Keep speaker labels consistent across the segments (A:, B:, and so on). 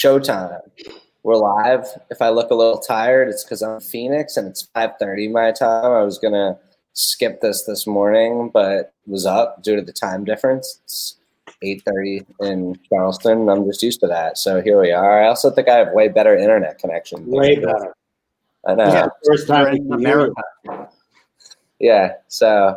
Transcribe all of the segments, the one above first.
A: Showtime. We're live. If I look a little tired, it's because I'm Phoenix and it's 5:30 my time. I was gonna skip this this morning, but was up due to the time difference. It's 8:30 in Charleston. And I'm just used to that, so here we are. I also think I have way better internet connection.
B: Way better.
A: I know.
B: Yeah, first time
C: in America.
A: Yeah, so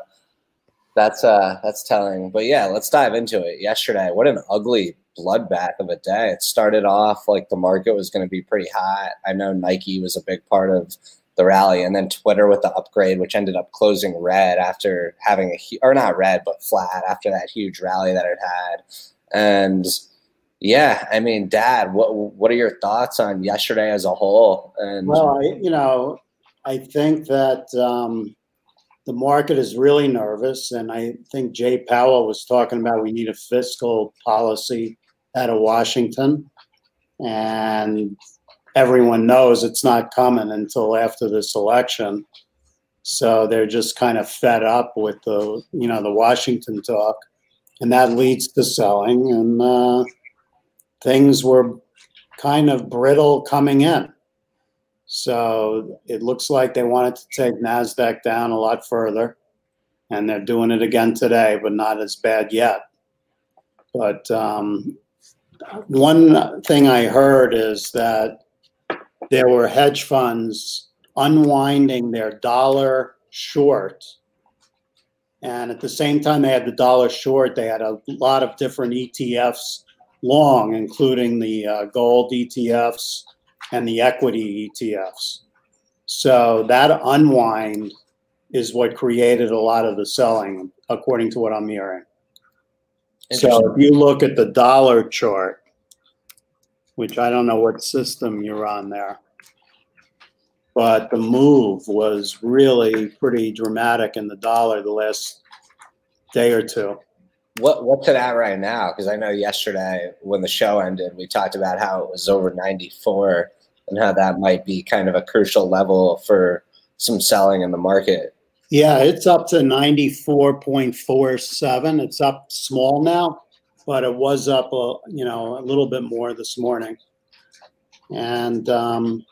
A: that's uh that's telling. But yeah, let's dive into it. Yesterday, what an ugly bloodbath of a day. It started off like the market was going to be pretty hot. I know Nike was a big part of the rally, and then Twitter with the upgrade, which ended up closing red after having a or not red but flat after that huge rally that it had. And yeah, I mean, Dad, what what are your thoughts on yesterday as a whole? And
B: Well, I, you know, I think that um, the market is really nervous, and I think Jay Powell was talking about we need a fiscal policy out of Washington, and everyone knows it's not coming until after this election. So they're just kind of fed up with the, you know, the Washington talk, and that leads to selling, and uh, things were kind of brittle coming in. So it looks like they wanted to take NASDAQ down a lot further. And they're doing it again today, but not as bad yet. But um, one thing I heard is that there were hedge funds unwinding their dollar short. And at the same time, they had the dollar short, they had a lot of different ETFs long, including the uh, gold ETFs and the equity ETFs. So that unwind is what created a lot of the selling, according to what I'm hearing. So if you look at the dollar chart, which I don't know what system you're on there, but the move was really pretty dramatic in the dollar the last day or two.
A: what what's it at right now? Because I know yesterday when the show ended, we talked about how it was over 94 and how that might be kind of a crucial level for some selling in the market.
B: Yeah, it's up to 94.47. It's up small now, but it was up a, you know, a little bit more this morning. And um,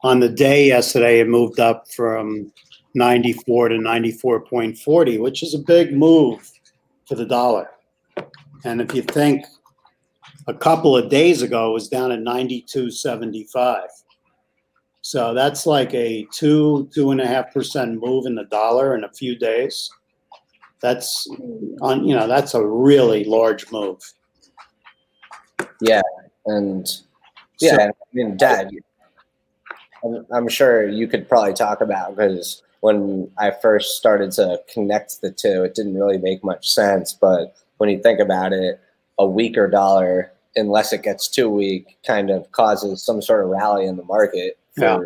B: on the day yesterday, it moved up from 94 to 94.40, which is a big move for the dollar. And if you think a couple of days ago, it was down at 92.75. So that's like a two, two and a half percent move in the dollar in a few days. That's on, you know, that's a really large move.
A: Yeah, and yeah,
B: So-
A: I mean, Dad, I'm, I'm sure you could probably talk about because when I first started to connect the two, it didn't really make much sense. But when you think about it, a weaker dollar, unless it gets too weak, kind of causes some sort of rally in the market.
B: Yeah.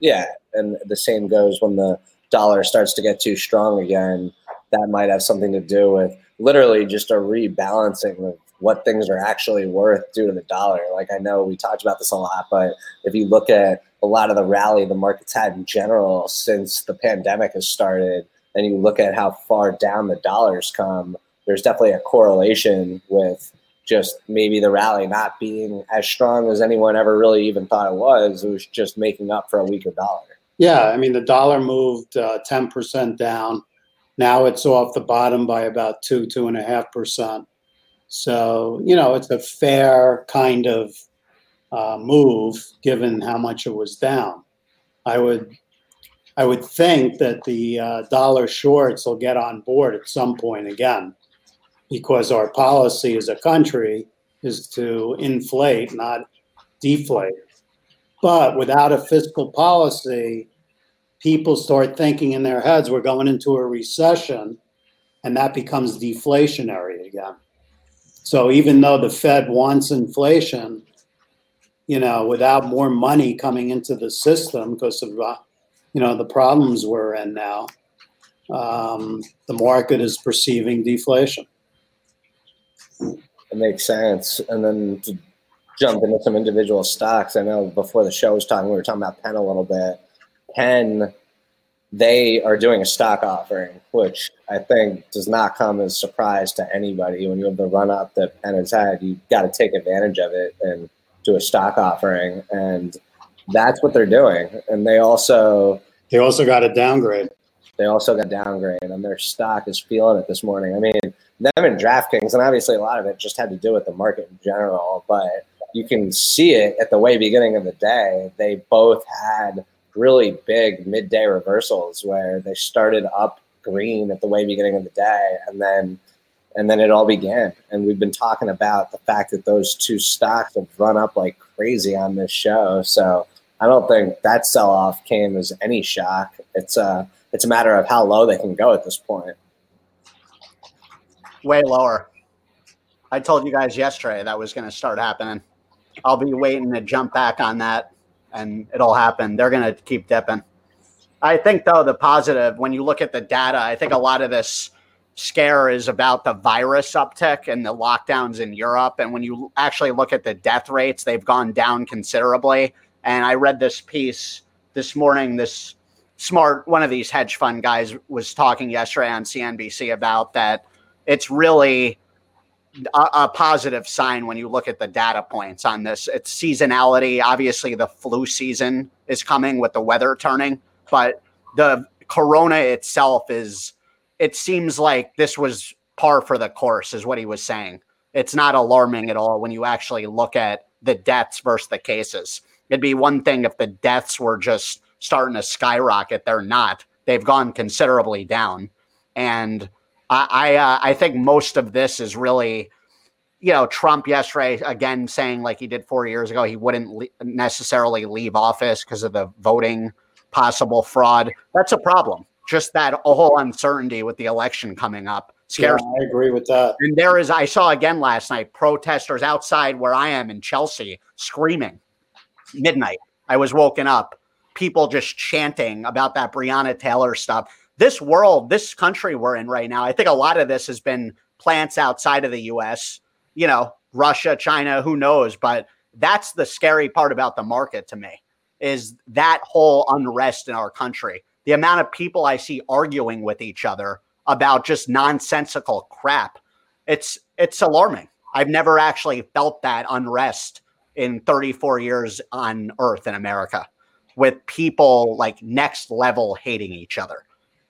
A: Yeah, and the same goes when the dollar starts to get too strong again. That might have something to do with literally just a rebalancing of what things are actually worth due to the dollar. Like I know we talked about this a lot, but if you look at a lot of the rally the market's had in general since the pandemic has started, and you look at how far down the dollars come, there's definitely a correlation with just maybe the rally not being as strong as anyone ever really even thought it was. It was just making up for a weaker dollar.
B: Yeah, I mean, the dollar moved uh, 10% down. Now it's off the bottom by about two, two and a half percent. So, you know, it's a fair kind of uh, move given how much it was down. I would, I would think that the uh, dollar shorts will get on board at some point again, because our policy as a country is to inflate, not deflate. But without a fiscal policy, people start thinking in their heads we're going into a recession, and that becomes deflationary again. So even though the Fed wants inflation, you know, without more money coming into the system because of uh, you know the problems we're in now, um, the market is perceiving deflation.
A: It makes sense. And then to jump into some individual stocks, I know before the show was talking, we were talking about Penn a little bit. Penn they are doing a stock offering, which I think does not come as a surprise to anybody. When you have the run up that Penn has had, you've got to take advantage of it and do a stock offering, and that's what they're doing. And they also
B: they also got a downgrade.
A: They also got downgrade, and their stock is feeling it this morning. I mean, them and DraftKings, and obviously a lot of it just had to do with the market in general, but you can see it at the way beginning of the day. They both had really big midday reversals where they started up green at the way beginning of the day and then and then it all began and we've been talking about the fact that those two stocks have run up like crazy on this show so i don't think that sell off came as any shock it's a it's a matter of how low they can go at this point
C: way lower i told you guys yesterday that was going to start happening i'll be waiting to jump back on that and it'll happen. They're going to keep dipping. I think, though, the positive, when you look at the data, I think a lot of this scare is about the virus uptick and the lockdowns in Europe. And when you actually look at the death rates, they've gone down considerably. And I read this piece this morning, this smart one of these hedge fund guys was talking yesterday on CNBC about that it's really a, a, positive sign when you look at the data points on this. It's seasonality. Obviously, the flu season is coming with the weather turning, but the corona itself is, it seems like this was par for the course, is what he was saying. It's not alarming at all when you actually look at the deaths versus the cases. It'd be one thing if the deaths were just starting to skyrocket. They're not. They've gone considerably down. And I I, uh, I think most of this is really, you know, Trump yesterday again saying like he did four years ago he wouldn't le- necessarily leave office because of the voting possible fraud. That's a problem. Just that whole uncertainty with the election coming up scares.
B: Yeah, I agree with that.
C: And there is, I saw again last night, protesters outside where I am in Chelsea screaming. Midnight, I was woken up. People just chanting about that Breonna Taylor stuff this world, this country we're in right now, I think a lot of this has been plants outside of the US, you know, Russia, China, who knows, but that's the scary part about the market to me is that whole unrest in our country. The amount of people I see arguing with each other about just nonsensical crap. It's it's alarming. I've never actually felt that unrest in 34 years on earth in America with people like next level hating each other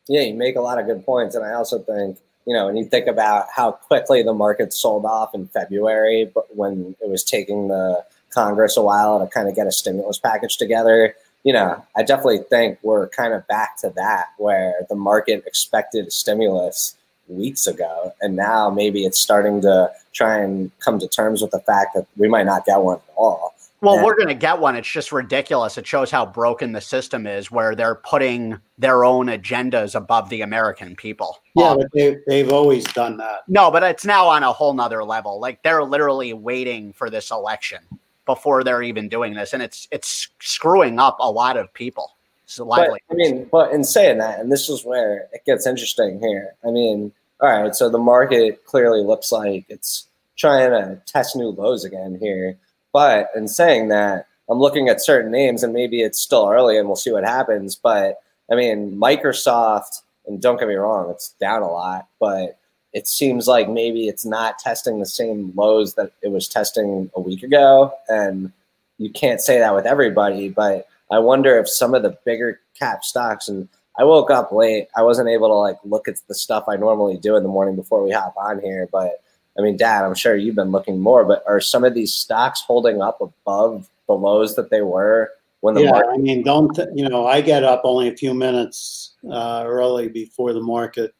A: yeah, you make a lot of good points, and I also think you know when you think about how quickly the market sold off in February, but when it was taking the Congress a while to kind of get a stimulus package together. You know, I definitely think we're kind of back to that where the market expected stimulus weeks ago, and now maybe it's starting to try and come to terms with the fact that we might not get one at all.
C: Well, yeah. we're going to get one. It's just ridiculous. It shows how broken the system is, where they're putting their own agendas above the American people.
B: Yeah, but they, they've always done that.
C: No, but it's now on a whole nother level. Like they're literally waiting for this election before they're even doing this, and it's it's screwing up a lot of people.
A: But, I mean, but in saying that, and this is where it gets interesting here. I mean, all right, so the market clearly looks like it's trying to test new lows again here but in saying that, I'm looking at certain names, and maybe it's still early, and we'll see what happens. But I mean, Microsoft, and don't get me wrong, it's down a lot, but it seems like maybe it's not testing the same lows that it was testing a week ago. And you can't say that with everybody, but I wonder if some of the bigger cap stocks and I woke up late. I wasn't able to like look at the stuff I normally do in the morning before we hop on here, but I mean, Dad, I'm sure you've been looking more, but are some of these stocks holding up above the lows that they were when the
B: yeah,
A: market?
B: I mean, don't you know? I get up only a few minutes uh, early before the market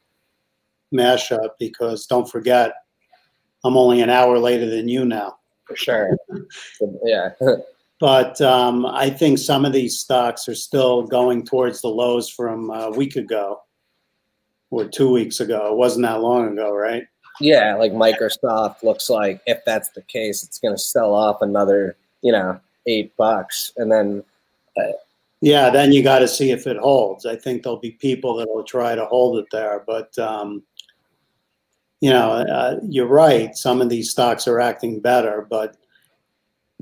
B: mashup because don't forget, I'm only an hour later than you now.
A: For sure. yeah.
B: but um, I think some of these stocks are still going towards the lows from a week ago or two weeks ago. It wasn't that long ago, right?
A: Yeah, like Microsoft looks like if that's the case, it's going to sell off another, you know, eight bucks, and then.
B: Uh, yeah, then you got to see if it holds. I think there'll be people that will try to hold it there, but um, you know, uh, you're right. Some of these stocks are acting better, but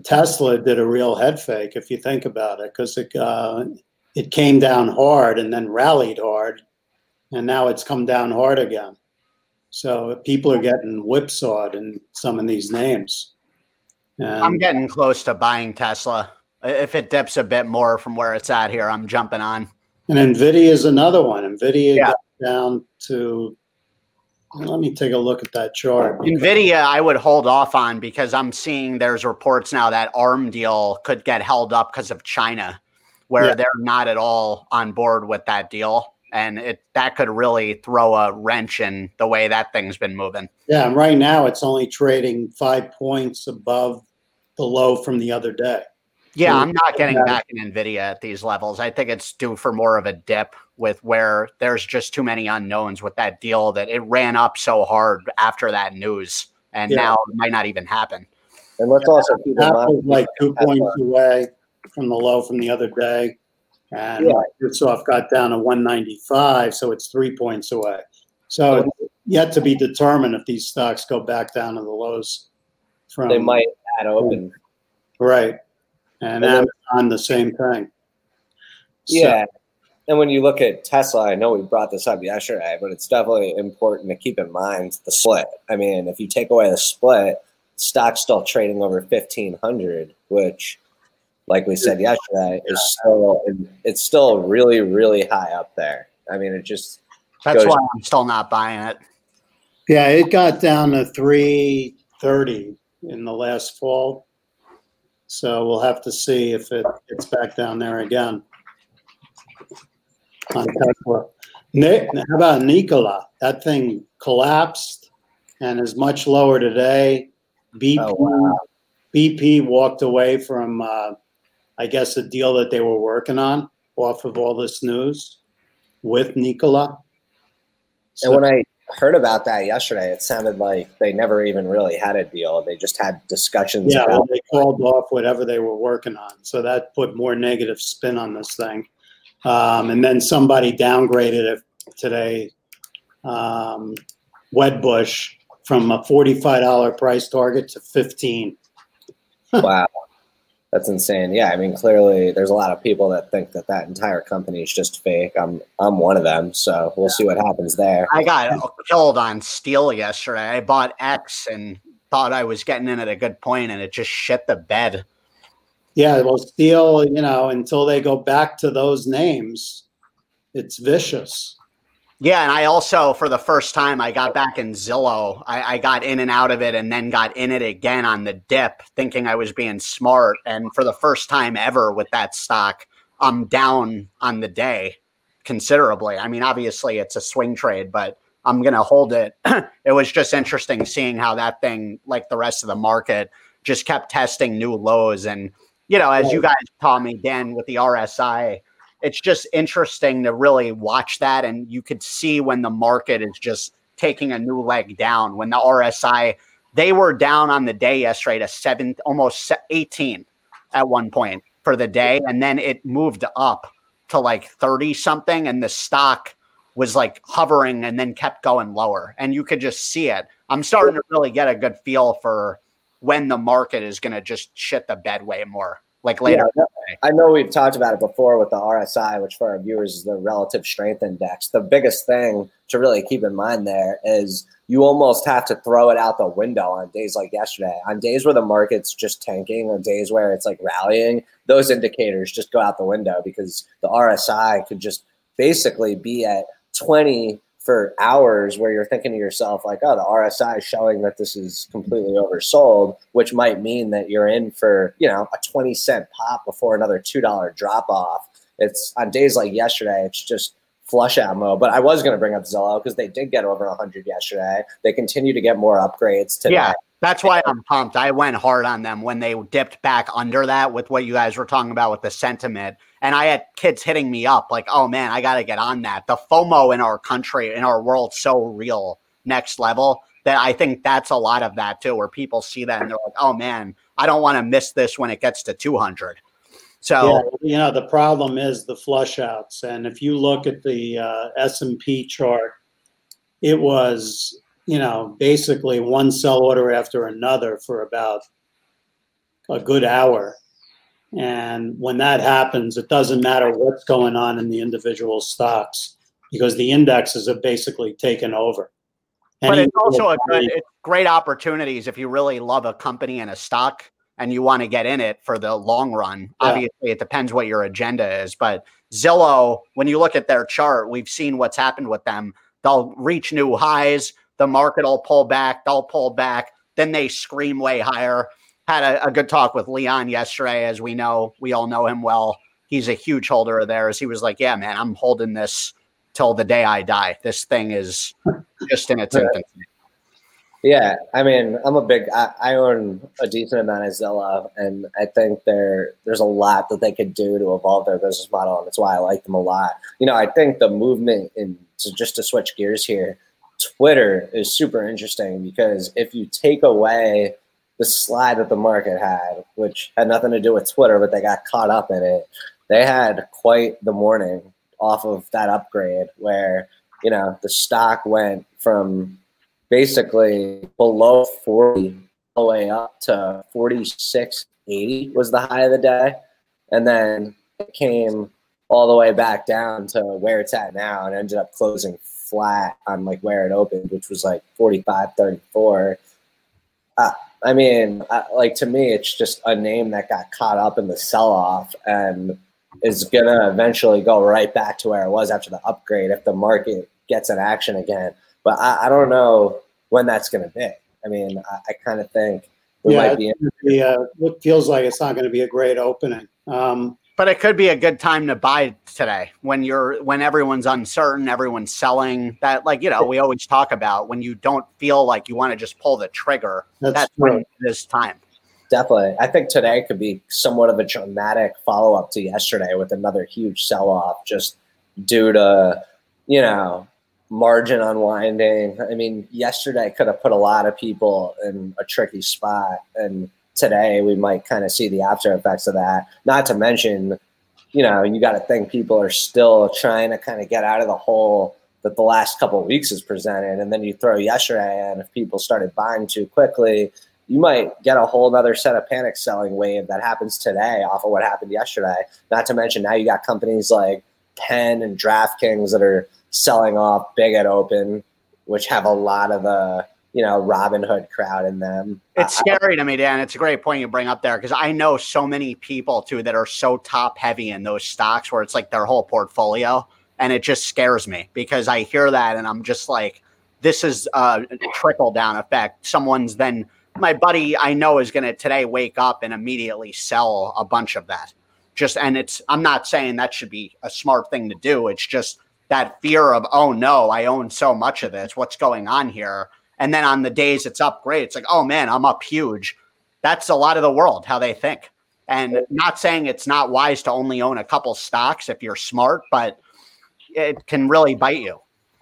B: Tesla did a real head fake if you think about it, because uh, it came down hard and then rallied hard, and now it's come down hard again. So people are getting whipsawed in some of these names.
C: And I'm getting close to buying Tesla. If it dips a bit more from where it's at here, I'm jumping on.
B: And Nvidia is another one. Nvidia yeah. got down to. Let me take a look at that chart.
C: Nvidia, I would hold off on because I'm seeing there's reports now that ARM deal could get held up because of China, where yeah. they're not at all on board with that deal and it that could really throw a wrench in the way that thing's been moving.
B: Yeah, and right now it's only trading five points above the low from the other day.
C: Yeah, I'm not getting back in Nvidia at these levels. I think it's due for more of a dip with where there's just too many unknowns with that deal that it ran up so hard after that news, and yeah. now it might not even happen.
A: And let's also keep in mind,
B: like two points away from the low from the other day and yeah. Microsoft got down to 195, so it's three points away. So it's yet to be determined if these stocks go back down to the lows.
A: From they might add open,
B: right? And, and Amazon the same thing.
A: Yeah, so, and when you look at Tesla, I know we brought this up yesterday, but it's definitely important to keep in mind the split. I mean, if you take away the split, stock's still trading over 1500, which like we said yesterday, is still it's still really really high up there. I mean, it just
C: that's why I'm still not buying it.
B: Yeah, it got down to three thirty in the last fall, so we'll have to see if it gets back down there again. On Tesla. Nick, how about Nikola? That thing collapsed and is much lower today. BP, oh, wow. BP walked away from uh, I guess, a deal that they were working on off of all this news with Nikola.
A: So, and when I heard about that yesterday, it sounded like they never even really had a deal. They just had discussions.
B: Yeah, well, they called off whatever they were working on. So that put more negative spin on this thing. Um, and then somebody downgraded it today, um, Wedbush, from a $45 price target to 15
A: Wow. That's insane. Yeah, I mean, clearly, there's a lot of people that think that that entire company is just fake. I'm I'm one of them, so we'll see what happens there.
C: I got killed on steel yesterday. I bought X and thought I was getting in at a good point, and it just shit the bed.
B: Yeah, well, steel, you know, until they go back to those names, it's vicious.
C: Yeah, and I also, for the first time, I got back in Zillow. I, I, got in and out of it, and then got in it again on the dip, thinking I was being smart. And for the first time ever with that stock, I'm down on the day considerably. I mean, obviously it's a swing trade, but I'm going to hold it. it was just interesting seeing how that thing, like the rest of the market, just kept testing new lows. And you know, as you guys taught me, Dan, with the RSI it's just interesting to really watch that. And you could see when the market is just taking a new leg down. When the RSI, they were down on the day yesterday to seven, almost 18 at one point for the day. And then it moved up to like 30 something. And the stock was like hovering and then kept going lower. And you could just see it. I'm starting to really get a good feel for when the market is going to just shit the bed way more like later.
A: Yeah, I know we've talked about it before with the RSI, which for our viewers is the relative strength index. The biggest thing to really keep in mind there is you almost have to throw it out the window on days like yesterday. On days where the market's just tanking or days where it's like rallying, those indicators just go out the window because the RSI could just basically be at 20 for hours where you're thinking to yourself like oh the rsi is showing that this is completely oversold which might mean that you're in for you know a 20 cent pop before another $2 drop off it's on days like yesterday it's just flush out mode but i was going to bring up zillow because they did get over 100 yesterday they continue to get more upgrades today
C: yeah that's why I'm pumped. I went hard on them when they dipped back under that with what you guys were talking about with the sentiment. And I had kids hitting me up like, oh man, I got to get on that. The FOMO in our country, in our world, so real, next level that I think that's a lot of that too, where people see that and they're like, oh man, I don't want to miss this when it gets to 200. So
B: yeah, you know the problem is the flush outs, and if you look at the uh, S and P chart, it was you know, basically one sell order after another for about a good hour. And when that happens, it doesn't matter what's going on in the individual stocks because the indexes have basically taken over.
C: But it's also a good, it's great opportunities if you really love a company and a stock and you want to get in it for the long run. Yeah. Obviously, it depends what your agenda is. But Zillow, when you look at their chart, we've seen what's happened with them. They'll reach new highs, the market will pull back, they'll pull back, then they scream way higher. Had a, a good talk with Leon yesterday, as we know, we all know him well. He's a huge holder of theirs. He was like, Yeah, man, I'm holding this till the day I die. This thing is just in its infancy.
A: Yeah, I mean, I'm a big. I, I, own a decent amount of Zillow, and I think there there's a lot that they could do to evolve their business model, and that's why I like them a lot. You know, I think the movement in so just to switch gears here, Twitter is super interesting because if you take away the slide that the market had, which had nothing to do with Twitter, but they got caught up in it, they had quite the morning off of that upgrade where you know the stock went from basically below 40 all the way up to 46.80 was the high of the day. And then it came all the way back down to where it's at now and ended up closing flat on like where it opened, which was like 45, 34. Uh, I mean, uh, like to me, it's just a name that got caught up in the sell off and is going to eventually go right back to where it was after the upgrade if the market gets an action again. But I, I don't know when that's going to be. I mean, I, I kind of think we yeah, might be.
B: In- uh, it feels like it's not going to be a great opening. Um,
C: but it could be a good time to buy today when you're when everyone's uncertain, everyone's selling. That like you know we always talk about when you don't feel like you want to just pull the trigger. That's, that's when this time.
A: Definitely, I think today could be somewhat of a dramatic follow up to yesterday with another huge sell off, just due to you know margin unwinding. I mean, yesterday could have put a lot of people in a tricky spot, and today we might kind of see the after effects of that. Not to mention, you know, you got to think people are still trying to kind of get out of the hole that the last couple weeks has presented, and then you throw yesterday, and if people started buying too quickly. You might get a whole other set of panic selling wave that happens today off of what happened yesterday. Not to mention now you got companies like Penn and DraftKings that are selling off big at open, which have a lot of the you know Robinhood crowd in them.
C: It's uh, scary to me, Dan. It's a great point you bring up there because I know so many people too that are so top heavy in those stocks where it's like their whole portfolio, and it just scares me because I hear that and I'm just like, this is a trickle down effect. Someone's then my buddy I know is going to today wake up and immediately sell a bunch of that. Just and it's I'm not saying that should be a smart thing to do. It's just that fear of, oh no, I own so much of this. What's going on here? And then on the days it's up great, it's like, oh man, I'm up huge. That's a lot of the world, how they think. And not saying it's not wise to only own a couple stocks if you're smart, but it can really bite you.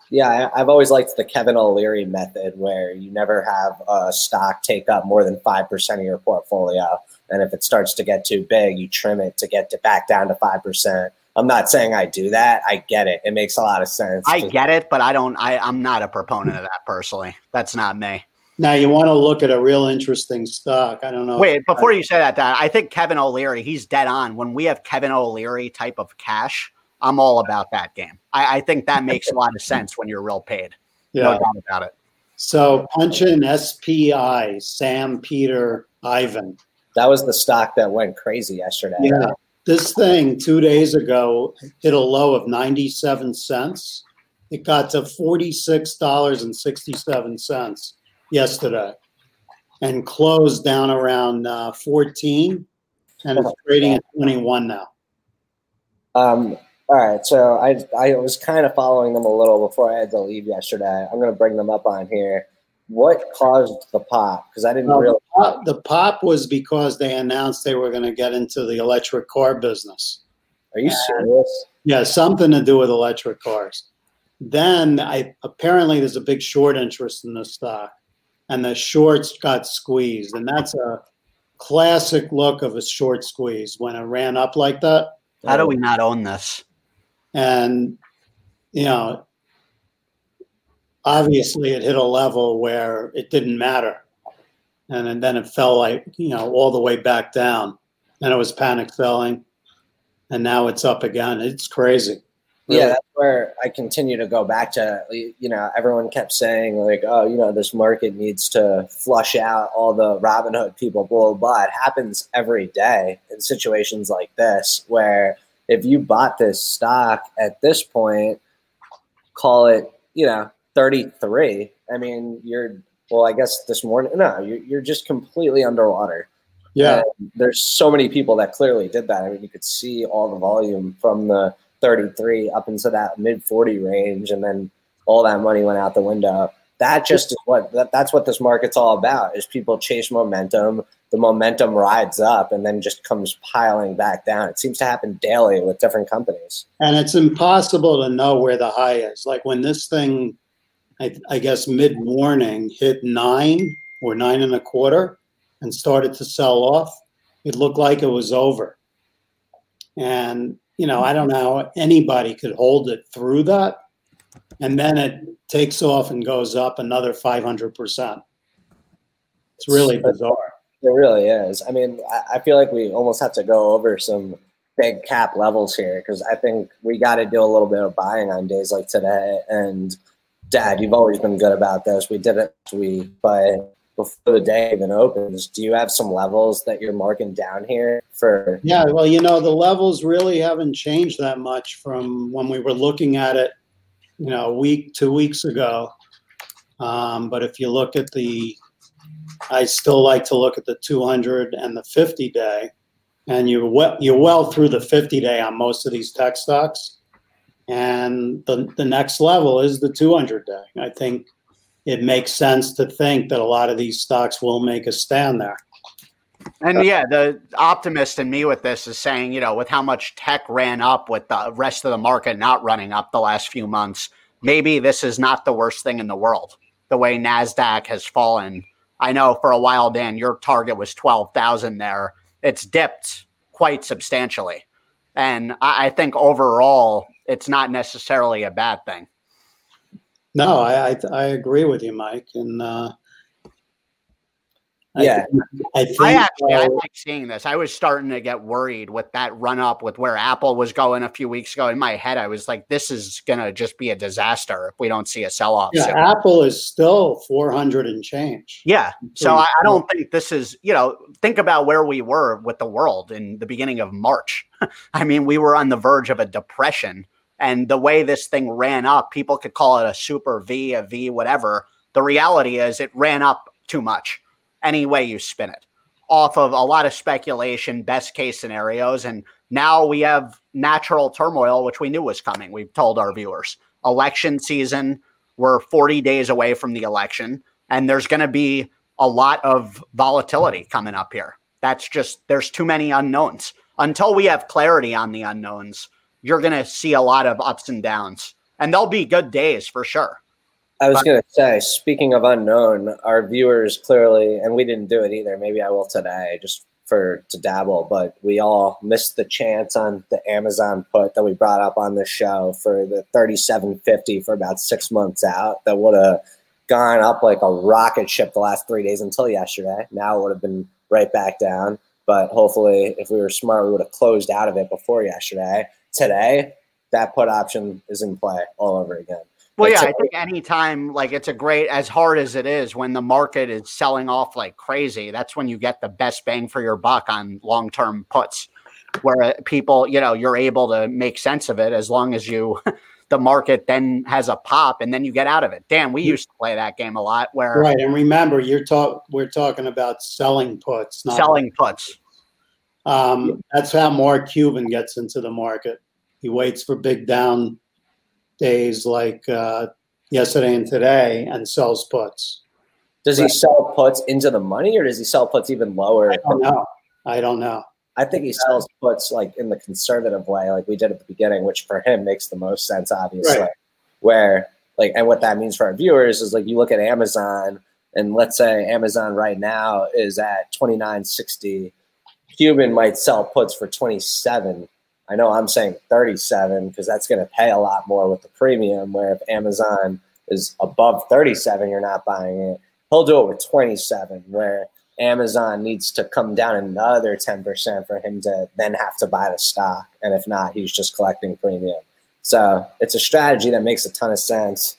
A: Yeah, I've always liked the Kevin O'Leary method where you never have a stock take up more than 5% of your portfolio. And if it starts to get too big, you trim it to get to back down to 5%. I'm not saying I do that. I get it. It makes a lot of sense.
C: I get it, but I don't. I, I'm not a proponent of that personally. That's not me.
B: Now you want to look at a real interesting stock. I don't know.
C: Wait, before you say that, Dan, I think Kevin O'Leary, he's dead on. When we have Kevin O'Leary type of cash, I'm all about that game. I, I think that makes a lot of sense when you're real paid. Yeah. No doubt about it.
B: So punch in SPI, Sam, Peter, Ivan.
A: That was the stock that went crazy yesterday.
B: Yeah. This thing two days ago hit a low of 97 cents. It got to $46.67 yesterday and closed down around uh, 14 and it's trading at 21 now.
A: Um, all right, so I I was kind of following them a little before I had to leave yesterday. I'm going to bring them up on here what caused the pop? Because I didn't really.
B: The pop, the pop was because they announced they were going to get into the electric car business.
A: Are you serious?
B: Yeah, something to do with electric cars. Then I apparently there's a big short interest in the stock, and the shorts got squeezed, and that's a classic look of a short squeeze when it ran up like that.
C: How do we not own this?
B: And you know, obviously it hit a level where it didn't matter. And, and then it fell like, you know, all the way back down. And it was panic selling, and now it's up again. It's crazy.
A: Really. Yeah, that's where I continue to go back to. You know, everyone kept saying like, "Oh, you know, this market needs to flush out all the Robinhood people." Blah blah. blah. It happens every day in situations like this, where if you bought this stock at this point, call it, you know, thirty three. I mean, you're well. I guess this morning, no, you're, you're just completely underwater.
B: Yeah,
A: and there's so many people that clearly did that. I mean, you could see all the volume from the 33 up into that mid 40 range, and then all that money went out the window. That just is what that, that's what this market's all about. Is people chase momentum, the momentum rides up, and then just comes piling back down. It seems to happen daily with different companies.
B: And it's impossible to know where the high is. Like when this thing, I, I guess mid morning hit nine or nine and a quarter, and started to sell off. It looked like it was over. And you know, I don't know how anybody could hold it through that. And then it takes off and goes up another 500%. It's really bizarre.
A: It really is. I mean, I feel like we almost have to go over some big cap levels here because I think we got to do a little bit of buying on days like today. And Dad, you've always been good about this. We did it we but before the day even opens, do you have some levels that you're marking down here for?
B: Yeah, well, you know, the levels really haven't changed that much from when we were looking at it, you know, a week, two weeks ago. Um, but if you look at the, I still like to look at the 200 and the 50 day, and you're well, you're well through the 50 day on most of these tech stocks. And the, the next level is the 200 day. I think it makes sense to think that a lot of these stocks will make a stand there.
C: And yeah, the optimist in me with this is saying, you know, with how much tech ran up with the rest of the market not running up the last few months, maybe this is not the worst thing in the world. The way Nasdaq has fallen. I know for a while, Dan, your target was twelve thousand there. It's dipped quite substantially, and I think overall, it's not necessarily a bad thing.
B: No, I, I, I agree with you, Mike. And uh,
A: yeah,
C: I, I, think, I actually uh, I like seeing this. I was starting to get worried with that run up with where Apple was going a few weeks ago. In my head, I was like, "This is gonna just be a disaster if we don't see a sell off."
B: Yeah, soon. Apple is still four hundred and change.
C: Yeah, so I, I don't think this is. You know, think about where we were with the world in the beginning of March. I mean, we were on the verge of a depression and the way this thing ran up, people could call it a super V, a V, whatever. The reality is it ran up too much, any way you spin it, off of a lot of speculation, best case scenarios. And now we have natural turmoil, which we knew was coming. We've told our viewers. Election season, we're 40 days away from the election, and there's going to be a lot of volatility coming up here. That's just, there's too many unknowns. Until we have clarity on the unknowns, you're going to see a lot of ups and downs, and there'll be good days for sure.
A: I was going to say, speaking of unknown, our viewers clearly, and we didn't do it either. Maybe I will today, just for to dabble. But we all missed the chance on the Amazon put that we brought up on the show for the thirty-seven fifty for about six months out. That would have gone up like a rocket ship the last three days until yesterday. Now it would have been right back down. But hopefully, if we were smart, we would have closed out of it before yesterday today, that put option is in play all over again.
C: Well, yeah, I think anytime like it's a great as hard as it is when the market is selling off like crazy, that's when you get the best bang for your buck on long term puts, where uh, people, you know, you're able to make sense of it as long as you, the market then has a pop and then you get out of it. Dan, we used to play that game a lot. Where
B: right, and remember, you're talk we're talking about selling puts, not
C: selling puts.
B: Um, that's how Mark Cuban gets into the market. He waits for big down days like uh, yesterday and today and sells puts.
A: Does he sell puts into the money or does he sell puts even lower?
B: I don't know. I don't know.
A: I think he sells puts like in the conservative way, like we did at the beginning, which for him makes the most sense, obviously. Right. Where like, and what that means for our viewers is like you look at Amazon, and let's say Amazon right now is at twenty nine sixty Cuban might sell puts for 27. I know I'm saying 37 because that's going to pay a lot more with the premium. Where if Amazon is above 37, you're not buying it. He'll do it with 27. Where Amazon needs to come down another 10% for him to then have to buy the stock. And if not, he's just collecting premium. So it's a strategy that makes a ton of sense.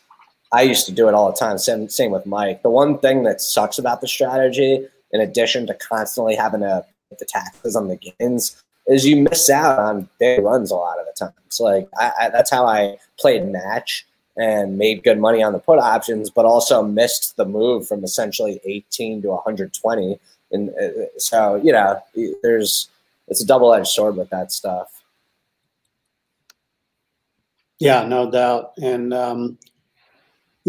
A: I used to do it all the time. Same, same with Mike. The one thing that sucks about the strategy, in addition to constantly having to the taxes on the gains, is you miss out on big runs a lot of the time. So like I, I, that's how I played match and made good money on the put options, but also missed the move from essentially 18 to 120. And uh, so you know, there's it's a double edged sword with that stuff.
B: Yeah, no doubt. And um,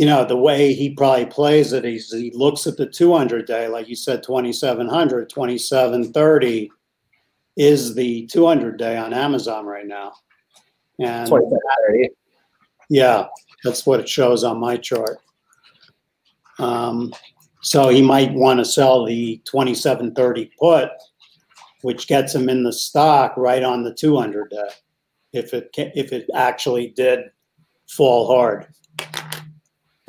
B: you know, the way he probably plays it, he's, he looks at the 200 day, like you said, 2700, 2730 is the 200 day on Amazon right now. And yeah, that's what it shows on my chart. Um, so he might want to sell the 2730 put, which gets him in the stock right on the 200 day if it if it actually did fall hard.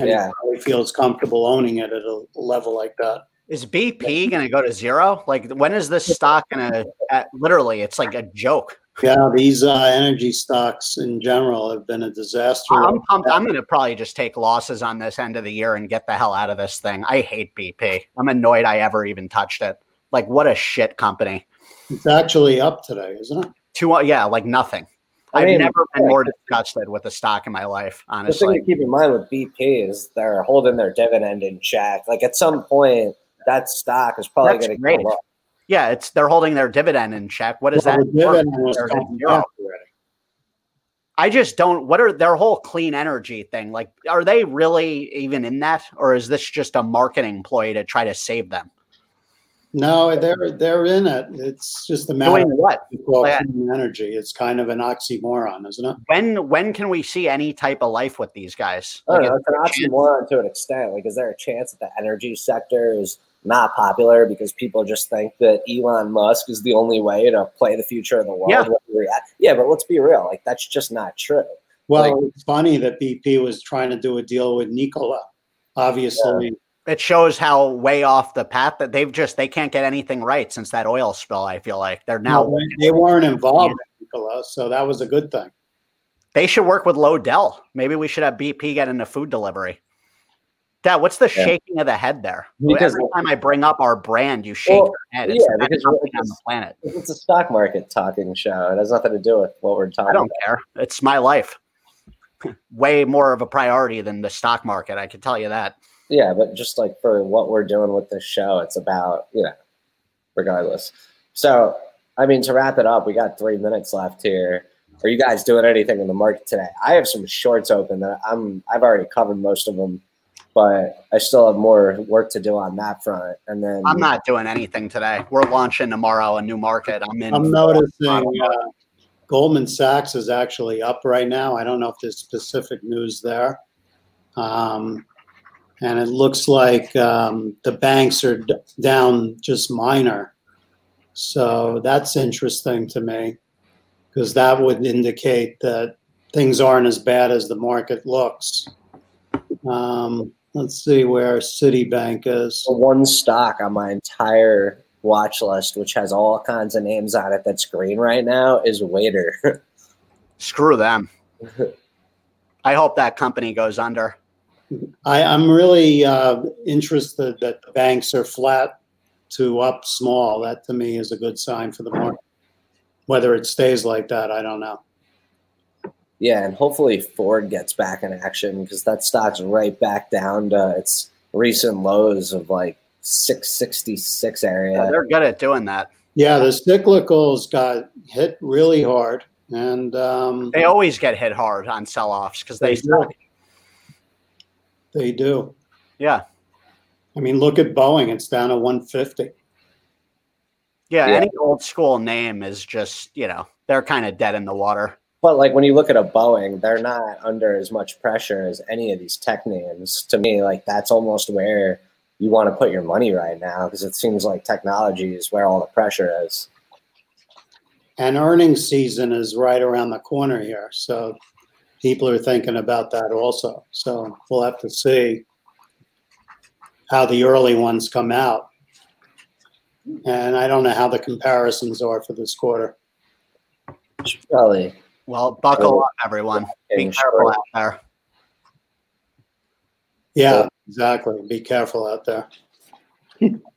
B: And yeah. he probably feels comfortable owning it at a level like that.
C: Is BP going to go to zero? Like, when is this stock going to? Literally, it's like a joke.
B: Yeah, these uh, energy stocks in general have been a disaster.
C: I'm pumped. I'm going to probably just take losses on this end of the year and get the hell out of this thing. I hate BP. I'm annoyed I ever even touched it. Like, what a shit company.
B: It's actually up today, isn't it?
C: Two, yeah, like nothing. I have never been more disgusted with a stock in my life, honestly.
A: The thing to keep in mind with BP is they're holding their dividend in check. Like at some point, that stock is probably going to go up.
C: Yeah, it's they're holding their dividend in check. What is well, that? I just don't. What are their whole clean energy thing? Like, are they really even in that, or is this just a marketing ploy to try to save them?
B: No, they're they're in it. It's just a matter
C: Doing of what
B: like, energy. It's kind of an oxymoron, isn't it?
C: When when can we see any type of life with these guys?
A: Oh, like, know, it's an oxymoron to an extent. Like, is there a chance that the energy sector is not popular because people just think that Elon Musk is the only way to play the future of the world?
C: Yeah,
A: yeah but let's be real. Like, that's just not true.
B: Well, like, it's funny that BP was trying to do a deal with Nikola. Obviously. Yeah
C: it shows how way off the path that they've just they can't get anything right since that oil spill. I feel like they're now
B: no, they weren't involved, Nikola, so that was a good thing.
C: They should work with Lodell. Maybe we should have BP get into food delivery. Dad, what's the yeah. shaking of the head there? Because Every time I bring up our brand, you shake well, your head. It's yeah, because on the planet.
A: It's a stock market talking show. It has nothing to do with what we're talking. I
C: don't
A: about.
C: care. It's my life. Way more of a priority than the stock market. I can tell you that.
A: Yeah, but just like for what we're doing with this show, it's about, you know, regardless. So, I mean, to wrap it up, we got three minutes left here. Are you guys doing anything in the market today? I have some shorts open that I'm I've already covered most of them, but I still have more work to do on that front. And then
C: I'm not doing anything today. We're launching tomorrow a new market. I'm in.
B: I'm noticing uh, Goldman Sachs is actually up right now. I don't know if there's specific news there. Um, and it looks like um, the banks are d- down just minor. So that's interesting to me because that would indicate that things aren't as bad as the market looks. Um, let's see where Citibank is.
A: One stock on my entire watch list, which has all kinds of names on it that's green right now, is Waitr.
C: Screw them. I hope that company goes under.
B: I, am really uh, interested that the banks are flat to up small. That to me is a good sign for the market. Whether it stays like that, I don't know.
A: Yeah, and hopefully Ford gets back in action because that stock's right back down to its recent lows of like 666 area.
C: Yeah, they're good at doing that.
B: Yeah, the cyclicals got hit really hard, and um,
C: they always get hit hard on sell-offs because they, they
B: they do.
C: Yeah.
B: I mean, look at Boeing. It's down to 150.
C: Yeah, yeah. any old school name is just, you know, they're kind of dead in the water.
A: But like when you look at a Boeing, they're not under as much pressure as any of these tech names. To me, like that's almost where you want to put your money right now because it seems like technology is where all the pressure is.
B: And earnings season is right around the corner here. So people are thinking about that also. So we'll have to see how the early ones come out. and I don't know how the comparisons are for this quarter.
A: Should Probably.
C: Well, buckle up, everyone. Be careful out there.
B: Yeah, exactly. Be careful out there.